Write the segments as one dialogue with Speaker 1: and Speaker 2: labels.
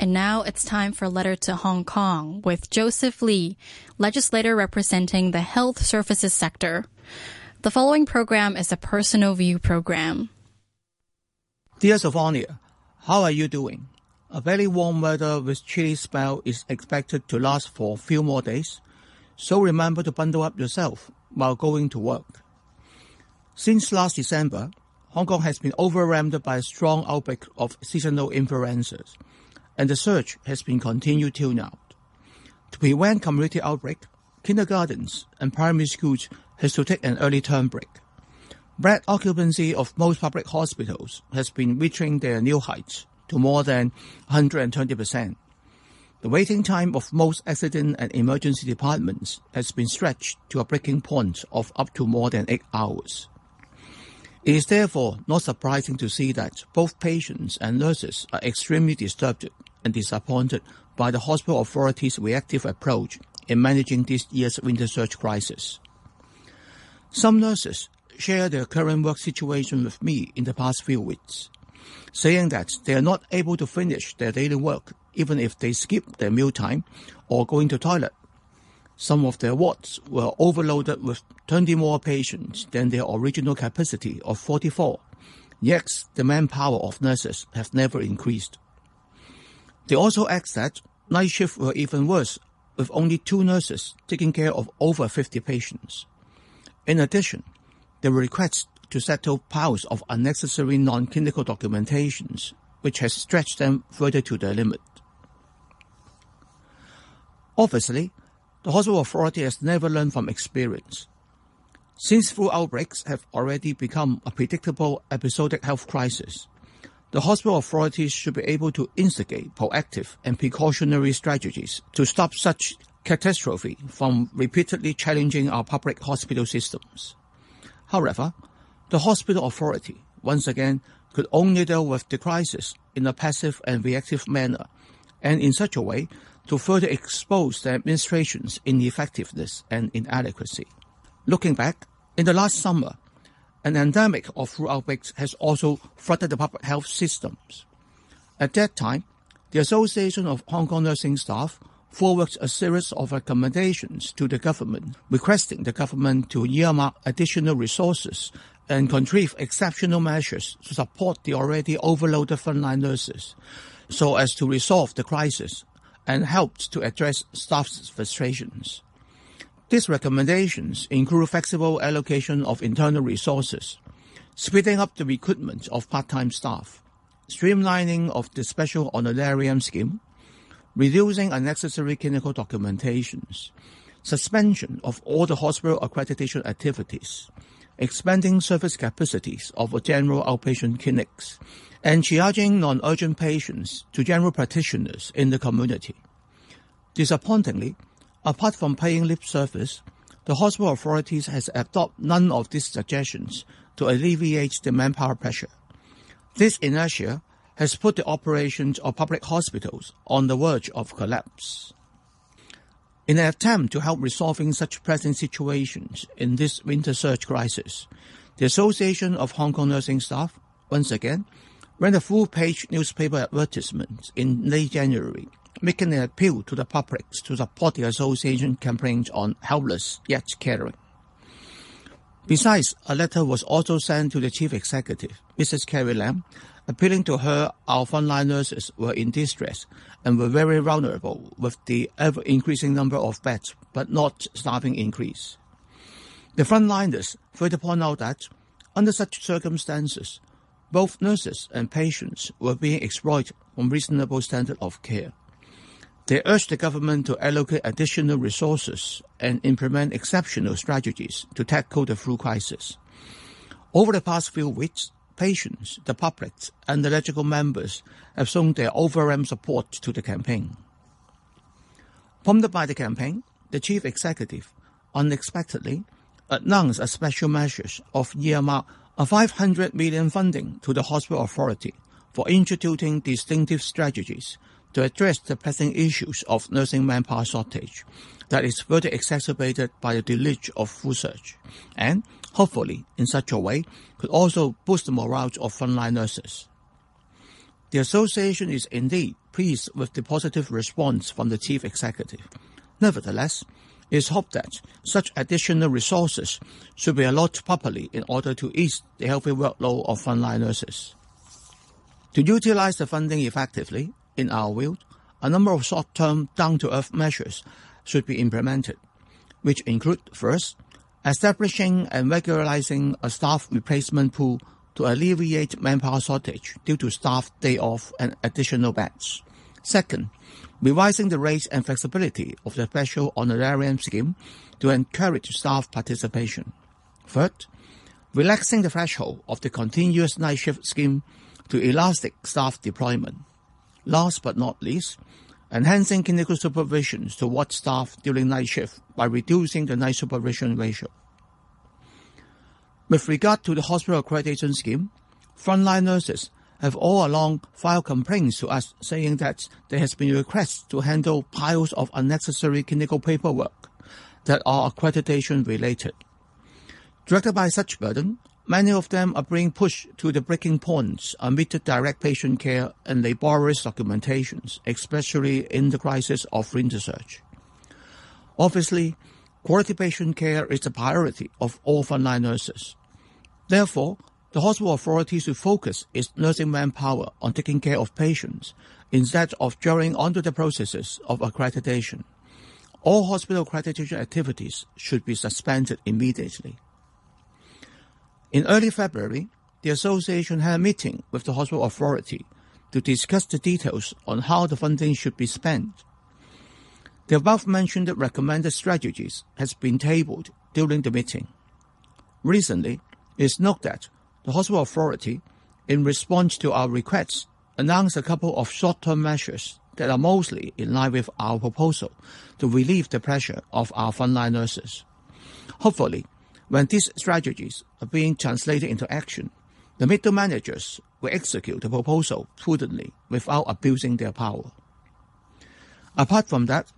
Speaker 1: And now it's time for a Letter to Hong Kong with Joseph Lee, legislator representing the health services sector. The following program is a personal view program.
Speaker 2: Dear Sophronia, how are you doing? A very warm weather with chilly spell is expected to last for a few more days, so remember to bundle up yourself while going to work. Since last December, Hong Kong has been overwhelmed by a strong outbreak of seasonal influenzas and the search has been continued till now. To prevent community outbreak, kindergartens and primary schools has to take an early term break. Bed occupancy of most public hospitals has been reaching their new heights to more than 120%. The waiting time of most accident and emergency departments has been stretched to a breaking point of up to more than eight hours. It is therefore not surprising to see that both patients and nurses are extremely disturbed and disappointed by the hospital authorities' reactive approach in managing this year's winter surge crisis. Some nurses shared their current work situation with me in the past few weeks, saying that they are not able to finish their daily work even if they skip their mealtime or going to toilet. Some of their wards were overloaded with 20 more patients than their original capacity of 44. Yet the manpower of nurses has never increased. They also asked that night shifts were even worse, with only two nurses taking care of over 50 patients. In addition, there were requests to settle piles of unnecessary non-clinical documentations, which has stretched them further to their limit. Obviously, the hospital authority has never learned from experience. Since flu outbreaks have already become a predictable episodic health crisis, the hospital authorities should be able to instigate proactive and precautionary strategies to stop such catastrophe from repeatedly challenging our public hospital systems. However, the hospital authority, once again, could only deal with the crisis in a passive and reactive manner, and in such a way to further expose the administration's ineffectiveness and inadequacy. Looking back, in the last summer, an endemic of flu outbreaks has also flooded the public health systems. At that time, the Association of Hong Kong Nursing Staff forwarded a series of recommendations to the government, requesting the government to earmark additional resources and contrive exceptional measures to support the already overloaded frontline nurses, so as to resolve the crisis and help to address staff's frustrations. These recommendations include flexible allocation of internal resources, speeding up the recruitment of part-time staff, streamlining of the special honorarium scheme, reducing unnecessary clinical documentations, suspension of all the hospital accreditation activities, expanding service capacities of general outpatient clinics, and triaging non-urgent patients to general practitioners in the community. Disappointingly, Apart from paying lip service, the hospital authorities has adopted none of these suggestions to alleviate the manpower pressure. This inertia has put the operations of public hospitals on the verge of collapse. In an attempt to help resolving such present situations in this winter surge crisis, the Association of Hong Kong Nursing Staff, once again, ran a full-page newspaper advertisement in late January making an appeal to the public to support the association campaigns on helpless yet caring. Besides, a letter was also sent to the chief executive, Mrs. Carrie Lam, appealing to her our frontline nurses were in distress and were very vulnerable with the ever increasing number of beds, but not staffing increase. The frontliners further point out that under such circumstances, both nurses and patients were being exploited from reasonable standard of care. They urged the government to allocate additional resources and implement exceptional strategies to tackle the flu crisis. Over the past few weeks, patients, the public, and the legislative members have shown their overwhelming support to the campaign. Prompted by the campaign, the chief executive unexpectedly announced a special measure of earmark a 500 million funding to the hospital authority for instituting distinctive strategies to address the pressing issues of nursing manpower shortage that is further exacerbated by the deluge of surge, and hopefully in such a way could also boost the morale of frontline nurses. The association is indeed pleased with the positive response from the chief executive. Nevertheless, it is hoped that such additional resources should be allotted properly in order to ease the healthy workload of frontline nurses. To utilize the funding effectively, in our view, a number of short-term down-to-earth measures should be implemented, which include first, establishing and regularizing a staff replacement pool to alleviate manpower shortage due to staff day off and additional beds. Second, revising the rates and flexibility of the special honorarium scheme to encourage staff participation. Third, relaxing the threshold of the continuous night shift scheme to elastic staff deployment. Last but not least, enhancing clinical supervision towards staff during night shift by reducing the night supervision ratio. With regard to the hospital accreditation scheme, frontline nurses have all along filed complaints to us saying that there has been requests to handle piles of unnecessary clinical paperwork that are accreditation related. Directed by such burden, many of them are being pushed to the breaking points amid the direct patient care and laborious documentations, especially in the crisis of surge. Obviously, quality patient care is a priority of all frontline nurses. Therefore, the hospital authorities should focus its nursing manpower on taking care of patients instead of drawing onto the processes of accreditation. All hospital accreditation activities should be suspended immediately. In early February, the association had a meeting with the hospital authority to discuss the details on how the funding should be spent. The above mentioned recommended strategies has been tabled during the meeting. Recently, it is noted that the hospital authority, in response to our requests, announced a couple of short-term measures that are mostly in line with our proposal to relieve the pressure of our frontline nurses. Hopefully, when these strategies are being translated into action, the middle managers will execute the proposal prudently without abusing their power. Apart from that,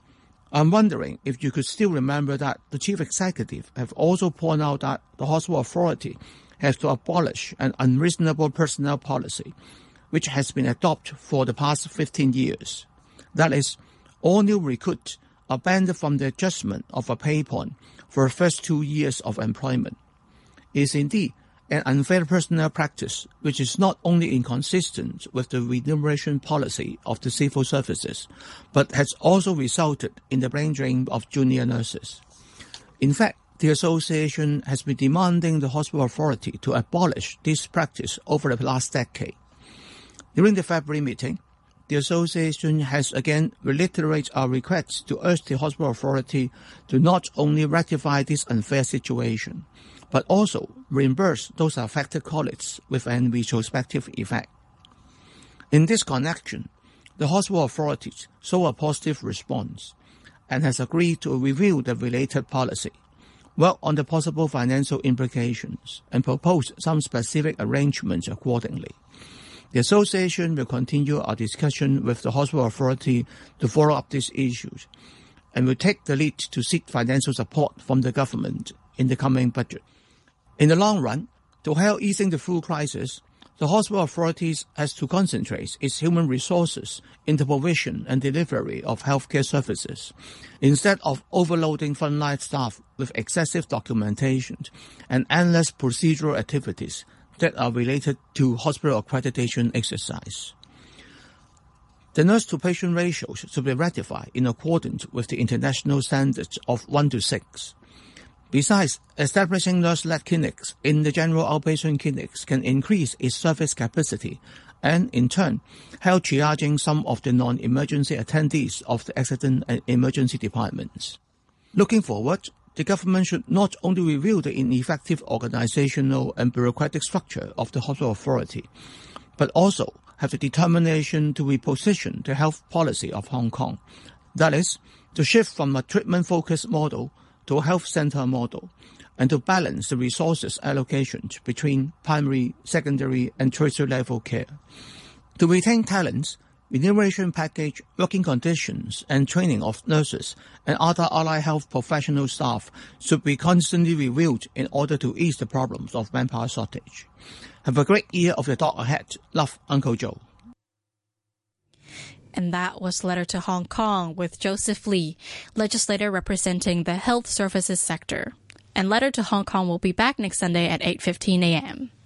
Speaker 2: I'm wondering if you could still remember that the chief executive have also pointed out that the hospital authority has to abolish an unreasonable personnel policy, which has been adopted for the past 15 years. That is, all new recruits are banned from the adjustment of a pay point for the first two years of employment. It is indeed an unfair personnel practice which is not only inconsistent with the remuneration policy of the civil services, but has also resulted in the brain drain of junior nurses. In fact, the association has been demanding the hospital authority to abolish this practice over the last decade. During the February meeting, the association has again reiterated our request to urge the hospital authority to not only rectify this unfair situation, but also reimburse those affected colleagues with an retrospective effect. In this connection, the hospital authorities saw a positive response and has agreed to review the related policy work on the possible financial implications, and propose some specific arrangements accordingly. The association will continue our discussion with the hospital authority to follow up these issues and will take the lead to seek financial support from the government in the coming budget. In the long run, to help easing the food crisis, the hospital authorities has to concentrate its human resources in the provision and delivery of healthcare services, instead of overloading frontline staff with excessive documentation and endless procedural activities that are related to hospital accreditation exercise. The nurse to patient ratio should be ratified in accordance with the international standards of 1 to 6. Besides, establishing nurse-led clinics in the general outpatient clinics can increase its service capacity and, in turn, help triaging some of the non-emergency attendees of the accident and emergency departments. Looking forward, the government should not only review the ineffective organizational and bureaucratic structure of the hospital authority, but also have the determination to reposition the health policy of Hong Kong. That is, to shift from a treatment-focused model to a health center model and to balance the resources allocations between primary, secondary, and tertiary level care. To retain talents, remuneration package, working conditions, and training of nurses and other allied health professional staff should be constantly reviewed in order to ease the problems of manpower shortage. Have a great year of the dog ahead. Love, Uncle Joe.
Speaker 1: And that was Letter to Hong Kong with Joseph Lee, legislator representing the health services sector. And Letter to Hong Kong will be back next Sunday at 8:15 a.m.